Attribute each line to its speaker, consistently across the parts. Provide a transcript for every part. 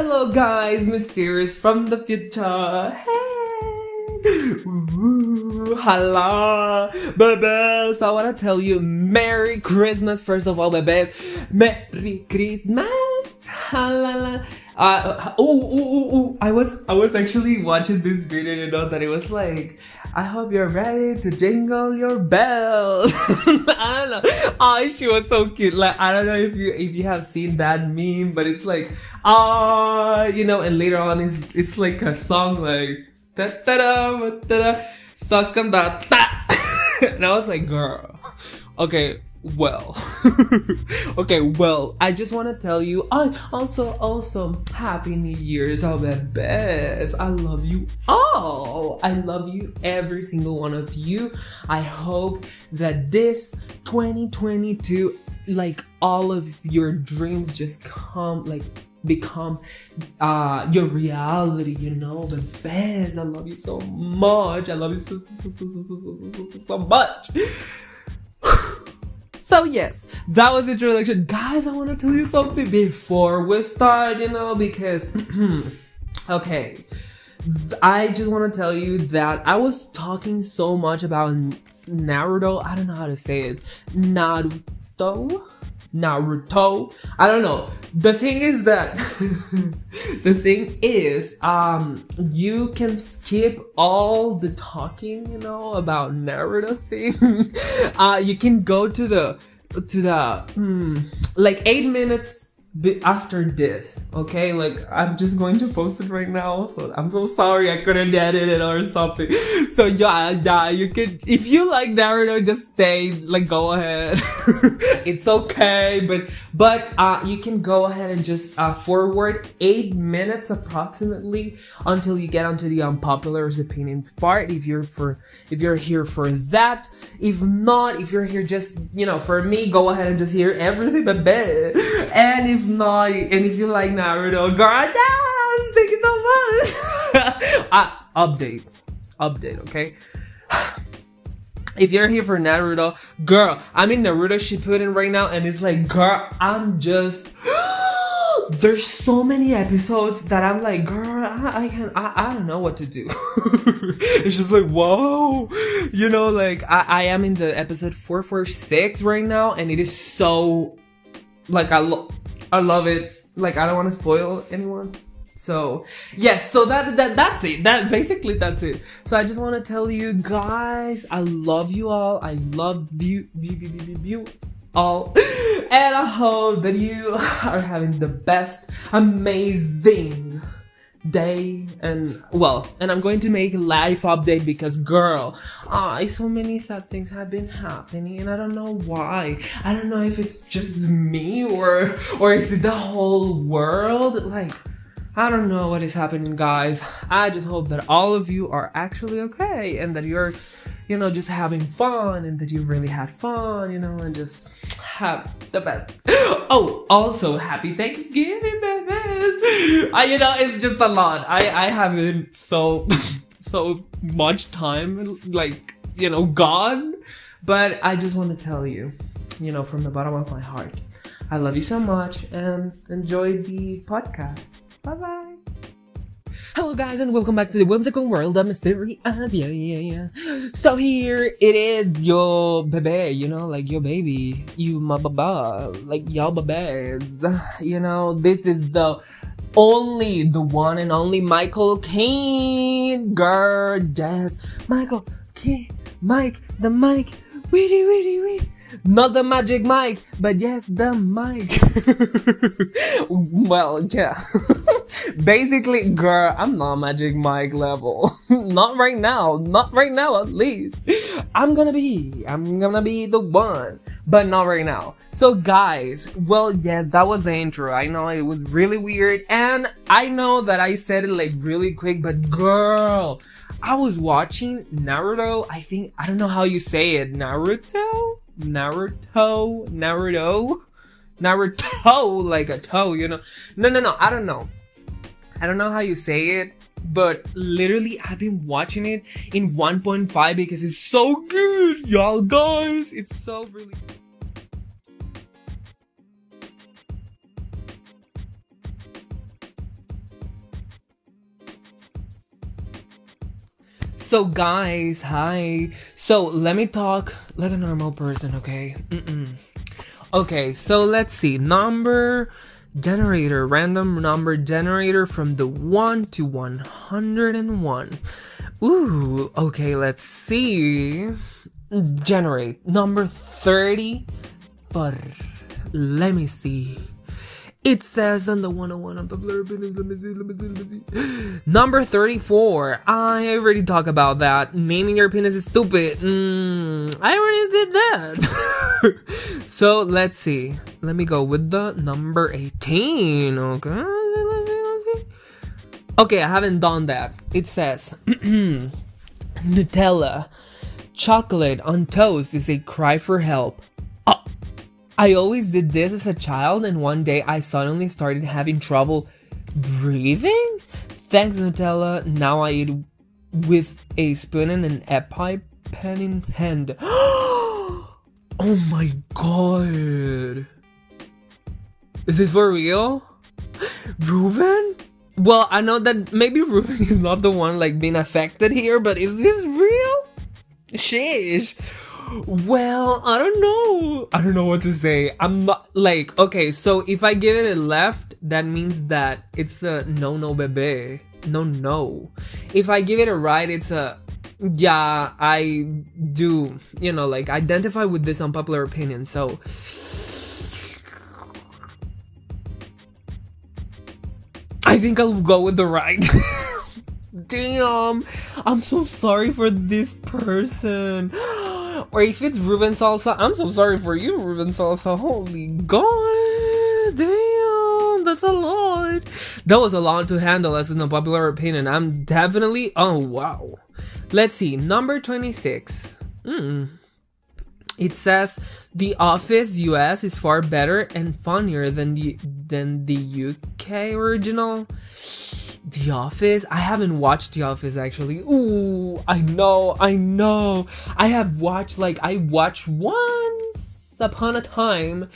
Speaker 1: Hello, guys, mysterious from the future. Hey, Woo, hello, babies. I want to tell you Merry Christmas. First of all, babies, Merry Christmas. Halala. Uh, oh, I was, I was actually watching this video, you know, that it was like, I hope you're ready to jingle your bells. I don't know. Oh, she was so cute. Like, I don't know if you, if you have seen that meme, but it's like, ah, you know, and later on it's, it's like a song like, da da da da da, suck on that, and I was like, girl, okay, well okay well i just want to tell you i also also happy new year's all the best. I love you all. I love you every single one of you. I hope that this 2022 like all of your dreams just come like become uh your reality you know? The best. I love you so much. I love you so so so so so so so, so, so much so yes, that was the introduction. Guys, I want to tell you something before we start, you know, because okay. I just want to tell you that I was talking so much about Naruto. I don't know how to say it. Naruto? Naruto. I don't know. The thing is that the thing is, um, you can skip all the talking, you know, about Naruto thing. uh, you can go to the to the hmm, like eight minutes after this okay? Like i'm just going to post it right now so i'm so sorry i couldn't edit it or something. So yeah yeah you could if you like naruto just stay like go ahead. It's okay but but uh you can go ahead and just uh forward eight minutes approximately until you get onto the unpopular opinion part if you're for if you're here for that. If not if you're here just you know for me go ahead and just hear everything but and if not, and if you like Naruto, girl, yes, thank you so much. uh, update, update, okay. If you're here for Naruto, girl, I'm in Naruto Shippuden right now, and it's like, girl, I'm just. There's so many episodes that I'm like, girl, I, I can, I, I don't know what to do. it's just like, whoa, you know, like I, I am in the episode four four six right now, and it is so, like I love I love it. Like I don't want to spoil anyone. So yes, so that that that's it. That basically that's it. So I just want to tell you guys, I love you all. I love you, you, you, you, you all, and I hope that you are having the best, amazing day and well and i'm going to make life update because girl ah so many sad things have been happening and i don't know why i don't know if it's just me or or is it the whole world like I don't know what is happening, guys. I just hope that all of you are actually okay and that you're, you know, just having fun and that you really had fun, you know, and just have the best. Oh, also happy Thanksgiving, babies. I, you know, it's just a lot. I I haven't so so much time like you know gone, but I just want to tell you, you know, from the bottom of my heart, I love you so much and enjoy the podcast. Bye bye. Hello guys and welcome back to the whimsical world of mystery idea. So here it is, your baby, you know, like your baby, you my baba, like y'all babes. You know, this is the only, the one and only Michael Caine. Girl, yes. Michael Caine, Mike, the Mike, weedy, weedy, weedy. Not the magic mic, but yes, the mic. well, yeah. Basically, girl, I'm not magic mic level. not right now. Not right now, at least. I'm gonna be. I'm gonna be the one. But not right now. So, guys, well, yeah, that was the intro. I know it was really weird. And I know that I said it like really quick, but girl, I was watching Naruto. I think, I don't know how you say it. Naruto? Naruto, Naruto, Naruto, like a toe, you know? No, no, no, I don't know. I don't know how you say it, but literally I've been watching it in 1.5 because it's so good, y'all guys. It's so really good. So guys, hi. So let me talk like a normal person, okay? Mm -mm. Okay, so let's see. Number generator, random number generator from the 1 to 101. Ooh, okay, let's see. Generate number 34. Let me see. It says on the 101 unpopular opinions. Let me see, let me see, let me see. Number 34. I already talked about that. Naming your penis is stupid. Mm, I already did that. so let's see. Let me go with the number 18. Okay. Let's see, let's see. Okay, I haven't done that. It says Nutella. Chocolate on toast is a cry for help. I always did this as a child, and one day I suddenly started having trouble breathing. Thanks, Nutella. Now I eat with a spoon and an EpiPen in hand. oh my god. Is this for real? Ruben? Well, I know that maybe Ruben is not the one like being affected here, but is this real? Sheesh. Well, I don't know. I don't know what to say. I'm like okay. So if I give it a left, that means that it's a no no bebe. No no. If I give it a right, it's a yeah. I do you know like identify with this unpopular opinion. So. I think I'll go with the right. Damn, I'm so sorry for this person. Or if it's Ruben Salsa, I'm so sorry for you, Ruben Salsa. Holy God, damn, that's a lot. That was a lot to handle as an unpopular opinion. I'm definitely, oh wow. Let's see, number 26. Hmm. It says The Office US is far better and funnier than the than the UK original. The Office? I haven't watched The Office actually. Ooh, I know, I know. I have watched like I watched once upon a time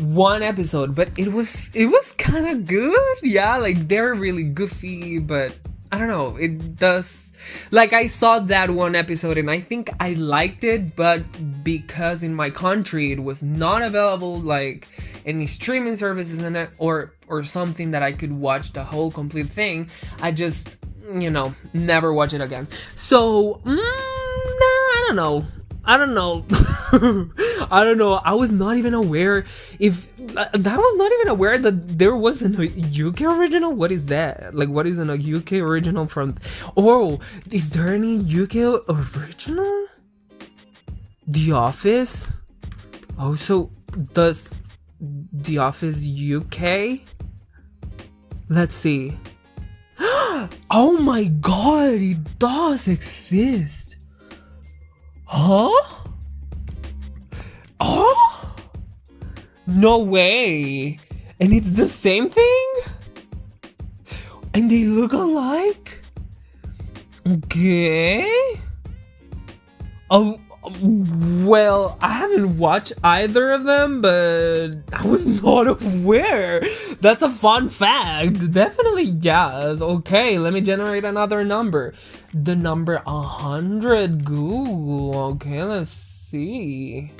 Speaker 1: one episode, but it was it was kind of good. Yeah, like they're really goofy, but I don't know. It does like I saw that one episode and I think I liked it, but because in my country it was not available like any streaming services in it or or something that I could watch the whole complete thing, I just you know never watch it again. So mm, nah, I don't know. I don't know. I don't know. I was not even aware if uh, that was not even aware that there was an UK original. What is that? Like, what is an UK original from? Oh, is there any UK original? The Office. Oh, so does The Office UK? Let's see. oh my god, it does exist. Huh? Oh? No way. And it's the same thing? And they look alike? Okay. Oh, well, I haven't watched either of them, but I was not aware. That's a fun fact. Definitely yes. Okay, let me generate another number. The number 100 Google. Okay, let's see.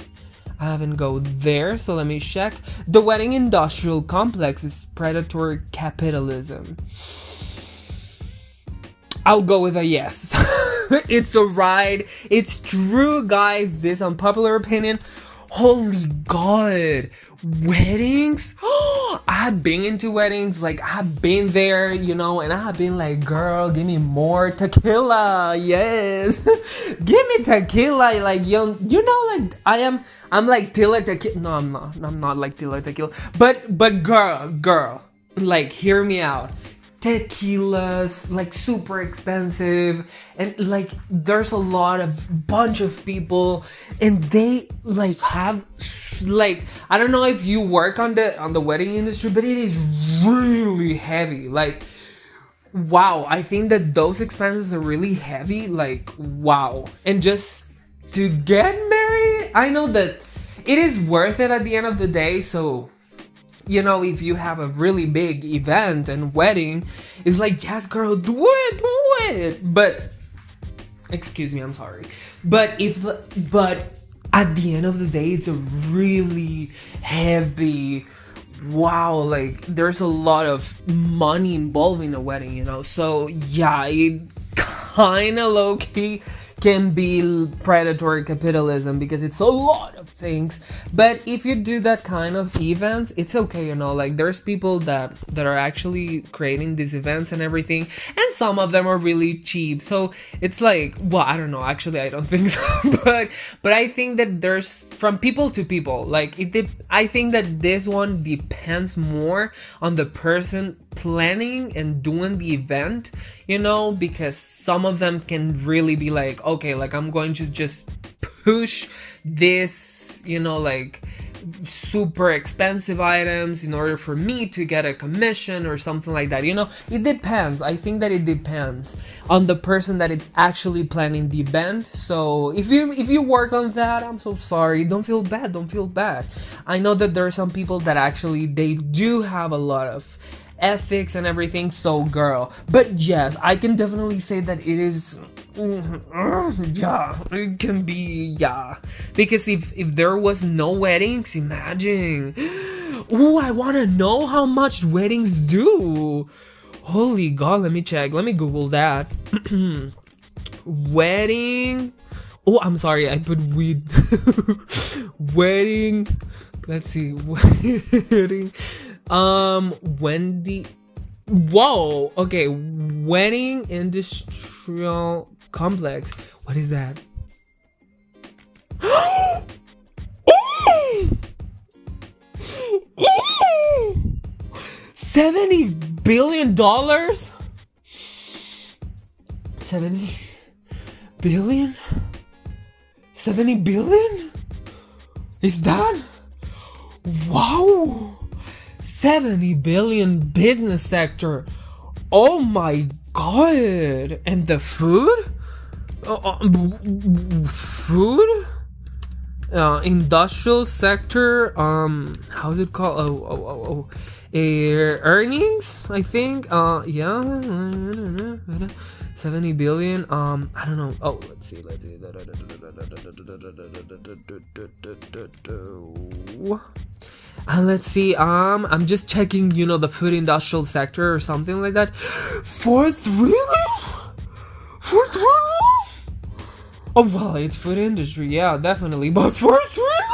Speaker 1: I haven't go there, so let me check. The wedding industrial complex is predatory capitalism. I'll go with a yes. it's a ride. It's true, guys. This unpopular opinion. Holy God. Weddings? I have been into weddings. Like, I've been there, you know, and I have been like, girl, give me more tequila. Yes. give me tequila. Like, you, you know, like, I am, I'm like Tila tequila. No, I'm not. I'm not like Tila tequila. But, but girl, girl, like, hear me out tequilas like super expensive and like there's a lot of bunch of people and they like have like i don't know if you work on the on the wedding industry but it is really heavy like wow i think that those expenses are really heavy like wow. And just to get married i know that it is worth it at the end of the day so you know, if you have a really big event and wedding, it's like, yes, girl, do it, do it. But excuse me, I'm sorry. But if but at the end of the day, it's a really heavy wow like there's a lot of money involved in a wedding you know so yeah it kind of low key can be predatory capitalism because it's a lot of things. But if you do that kind of events it's okay you know like there's people that that are actually creating these events and everything and some of them are really cheap. So it's like well i don't know actually i don't think so. But but i think that there's from people to people like it de- i think that this one depends more on the person planning and doing the event, you know, because some of them can really be like, okay, like I'm going to just push this, you know, like super expensive items in order for me to get a commission or something like that. You know, it depends. I think that it depends on the person that it's actually planning the event. So if you if you work on that, I'm so sorry. Don't feel bad. Don't feel bad. I know that there are some people that actually they do have a lot of ethics and everything. So, girl. But yes, I can definitely say that it is. Mm, yeah, it can be. Yeah. Because if, if there was no weddings, imagine. Oh, I want to know how much weddings do. Holy God, let me check. Let me Google that. Wedding. Oh, I'm sorry, I put weed. Wedding. Let's see. Wedding um, Wendy. Whoa. Okay, wedding industrial complex. What is that? Seventy billion dollars. Seventy billion. Seventy billion. Is that? Wow. 70 billion business sector. Oh my god. And the food? Uh, uh, food? Uh, industrial sector, um, how's it called? Oh, oh, oh, oh. Uh, earnings, I think. Uh, yeah. 70 billion. Um, I don't know. Oh, let's see. Let's see. And let's see, um, I'm just checking, you know, the food industrial sector or something like that. For trillion? For trillion? Oh, well, it's food industry, yeah, definitely. But for trillion?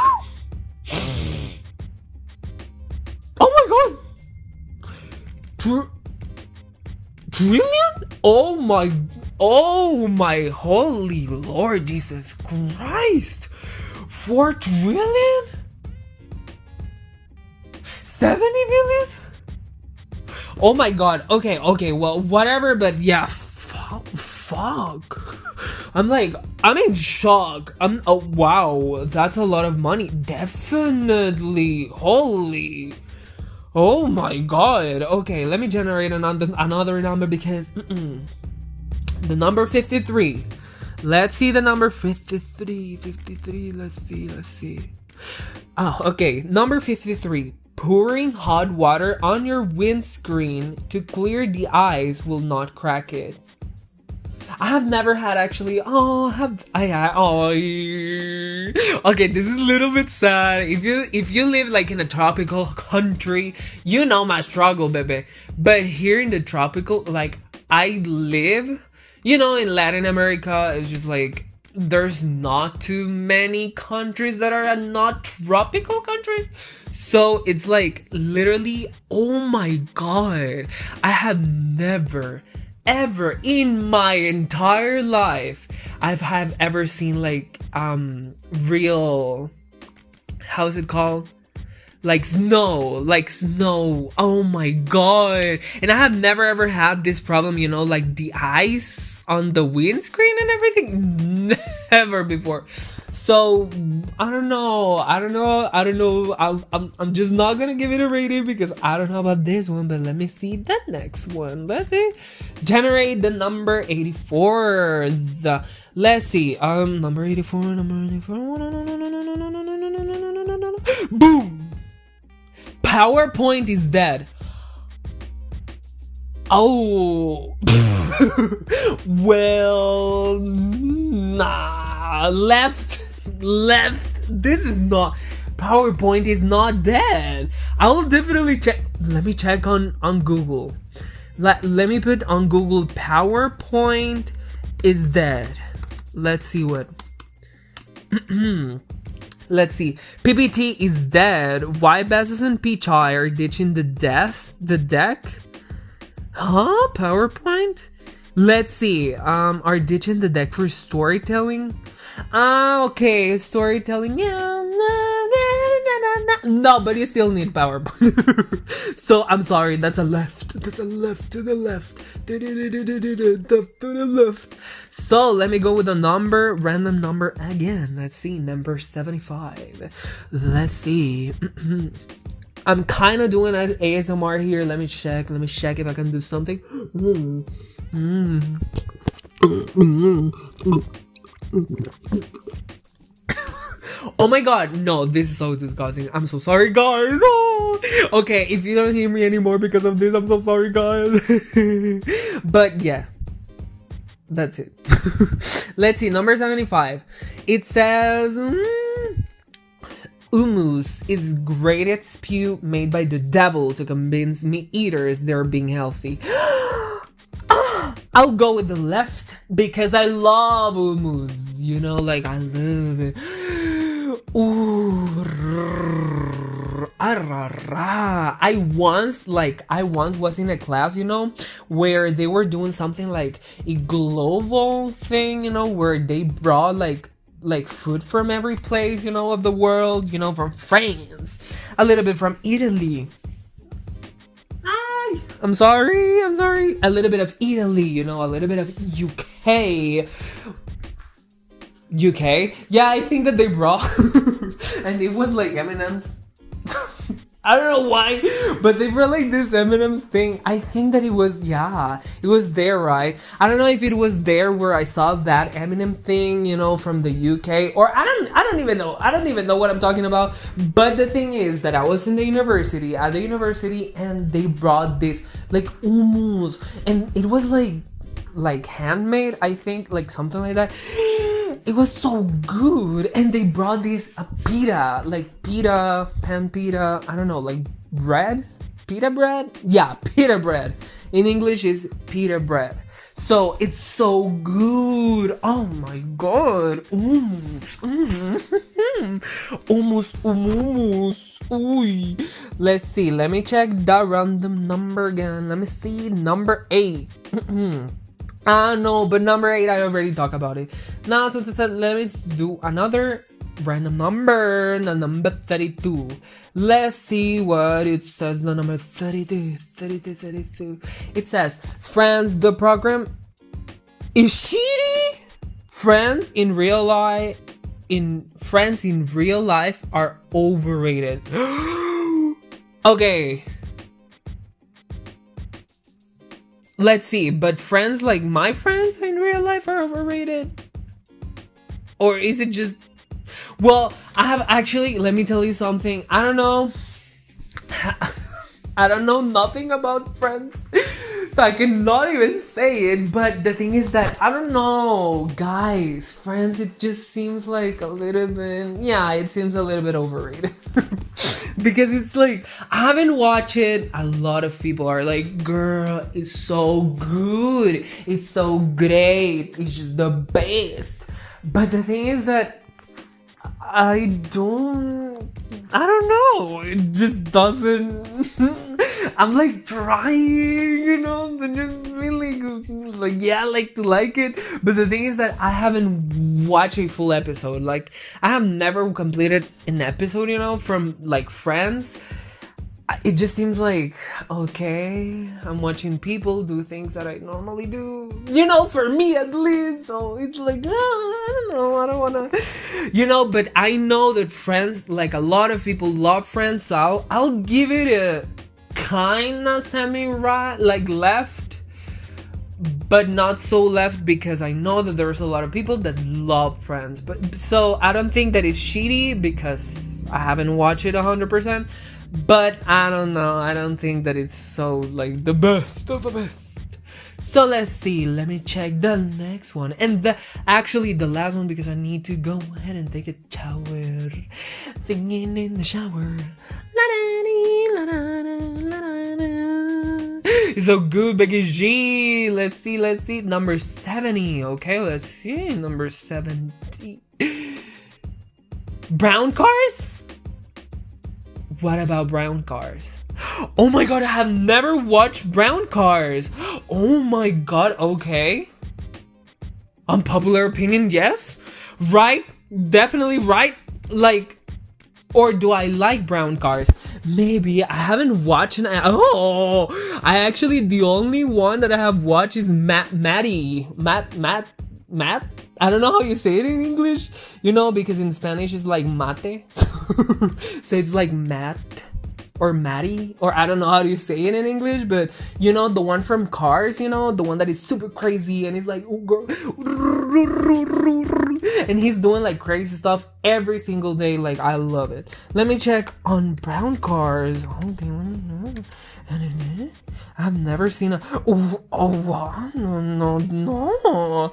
Speaker 1: oh my god! Tr- trillion? Oh my, oh my holy Lord Jesus Christ! Four trillion? 70 billion? Oh my god. Okay, okay, well, whatever, but yeah, fuck. fuck. I'm like, I'm in shock. I'm, oh, wow, that's a lot of money. Definitely. Holy. Oh my god. Okay, let me generate another, another number because mm-mm. the number 53. Let's see the number 53. 53. Let's see. Let's see. Oh, okay. Number 53. Pouring hot water on your windscreen to clear the ice will not crack it. I have never had actually. Oh, have I? I oh. Okay, this is a little bit sad. If you if you live like in a tropical country, you know my struggle, baby. But here in the tropical, like I live, you know, in Latin America, it's just like there's not too many countries that are not tropical countries. So it's like literally, oh my god, I have never, ever in my entire life, I've have ever seen like um real, how's it called? Like snow, like snow. Oh my god. And I have never ever had this problem, you know, like the ice on the windscreen and everything. Never before. So I don't know. I don't know. I don't know. i am I'm, I'm just not gonna give it a rating because I don't know about this one. But let me see the next one. Let's see. Generate the number 84. The, let's see. Um, number 84. Number 84. Boom. PowerPoint is dead. Oh, well, nah, left, left. This is not. PowerPoint is not dead. I will definitely check. Let me check on on Google. Let let me put on Google PowerPoint is dead. Let's see what. Let's see. PPT is dead. Why Bezos and Pichai are ditching the desk the deck? Huh? PowerPoint? Let's see. Um, are ditching the deck for storytelling? Ah, okay, storytelling. Yeah, but you still need PowerPoint. so I'm sorry. That's a left. That's a left to the left. To the left. So let me go with a number, random number again. Let's see, number seventy-five. Let's see. I'm kind of doing ASMR here. Let me check. Let me check if I can do something. Mm. Mm. Oh my god, no, this is so disgusting. I'm so sorry, guys. Oh. Okay, if you don't hear me anymore because of this, I'm so sorry, guys. but yeah, that's it. Let's see, number 75. It says. Mm, Hummus is grated spew made by the devil to convince meat eaters they're being healthy. I'll go with the left because I love hummus. You know, like I love it. Ooh, I once like I once was in a class, you know, where they were doing something like a global thing, you know, where they brought like like food from every place, you know, of the world, you know, from France, a little bit from Italy. I'm sorry, I'm sorry. A little bit of Italy, you know, a little bit of UK. UK? Yeah, I think that they brought and it was like M&M's I don't know why, but they were like this M&M's thing. I think that it was yeah, it was there, right? I don't know if it was there where I saw that M&M thing, you know, from the UK, or I don't, I don't even know. I don't even know what I'm talking about. But the thing is that I was in the university at the university, and they brought this like hummus, and it was like like handmade, I think, like something like that it was so good and they brought this a pita like pita pan pita i don't know like bread? Pita bread? Yeah pita bread. In english is pita bread. So it's so good. Oh my god. Almost almost almost Ooh. let's see. Let me check the random number again. Let me see. Number eight mm-hmm. Ah, know, but number 8, I already talked about it. Now, since I said, let me do another random number, the number 32. Let's see what it says, the number 32, 32, 32. It says, Friends, the program is shitty. Friends in real life, in friends in real life are overrated. okay. Let's see, but friends like my friends in real life are overrated? Or is it just. Well, I have actually, let me tell you something. I don't know. I don't know nothing about friends. so I cannot even say it. But the thing is that I don't know, guys, friends, it just seems like a little bit. Yeah, it seems a little bit overrated. because it's like I haven't watched it. A lot of people are like, "Girl, it's so good. It's so great. It's just the best." But the thing is that I don't I don't know. It just doesn't I'm like trying, you know, to just really like yeah, I like to like it. But the thing is that I haven't watched a full episode. Like I have never completed an episode, you know, from like Friends. It just seems like okay, I'm watching people do things that I normally do, you know, for me at least. So it's like, I don't know, I don't wanna, you know. But I know that Friends, like a lot of people love Friends, so I'll I'll give it a kinda semi right, like left, but not so left because I know that there's a lot of people that love Friends. But so I don't think that it's shitty because I haven't watched it hundred percent. But I don't know. I don't think that it's so like the best of the best. So let's see. Let me check the next one. And the actually the last one because I need to go ahead and take a shower. Singing in the shower. So good, Becky G. Let's see, let's see. Number 70. Okay, let's see. Number 70. Brown cars? What about brown cars? Oh my god, I have never watched Brown Cars. Oh my god, okay. Unpopular opinion, yes. Right? Definitely right. Like, or do I like brown cars? Maybe I haven't watched an. Oh, I actually the only one that I have watched is Matt Matty Matt Matt Matt. I don't know how you say it in English. You know because in Spanish it's like mate, so it's like Matt or Maddie, or I don't know how to say it in English, but you know, the one from Cars, you know, the one that is super crazy and he's like, and he's doing like crazy stuff every single day. Like, I love it. Let me check on Brown Cars. Oh, okay, I've never seen a. Oh, oh, no, no, no.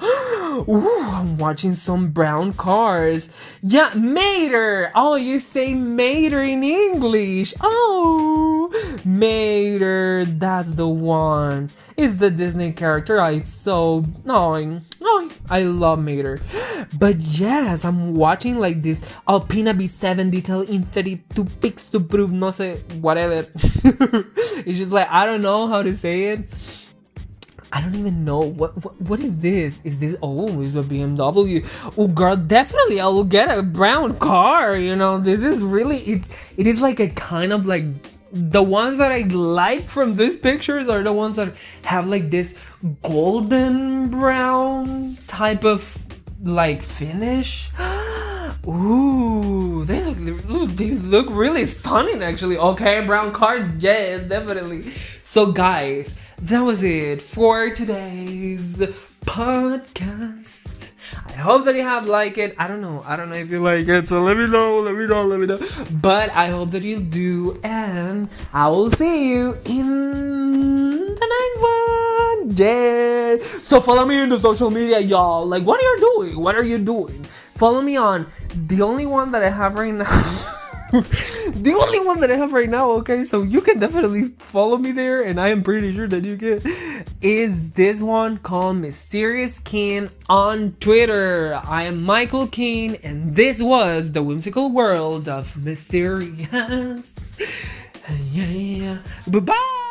Speaker 1: Ooh, I'm watching some brown cars. Yeah, Mater. Oh, you say Mater in English. Oh, Mater. That's the one. It's the Disney character. I It's so annoying. oh, I love Mater. But yes, I'm watching like this Alpina B7 detail in 32 pics to prove no sé whatever. it's just like I don't know how to say it. I don't even know what, what what is this? Is this oh is a BMW? Oh girl, definitely I will get a brown car. You know, this is really it. It is like a kind of like the ones that I like from these pictures are the ones that have like this golden brown type of like finish. Ooh, they look they look really stunning actually. Okay, brown cars, yes, definitely. So guys that was it for today's podcast. I hope that you have liked it. I don't know. I don't know if you like it. So let me know. Let me know. Let me know. But I hope that you do. And I will see you in the next one. Yeah. So follow me in the social media, y'all. Like, what are you doing? What are you doing? Follow me on the only one that I have right now. the only one that I have right now, okay, so you can definitely follow me there, and I am pretty sure that you can, is this one called Mysterious Keen on Twitter. I am Michael Keen, and this was the whimsical world of mysterious. yeah, yeah. Bye bye.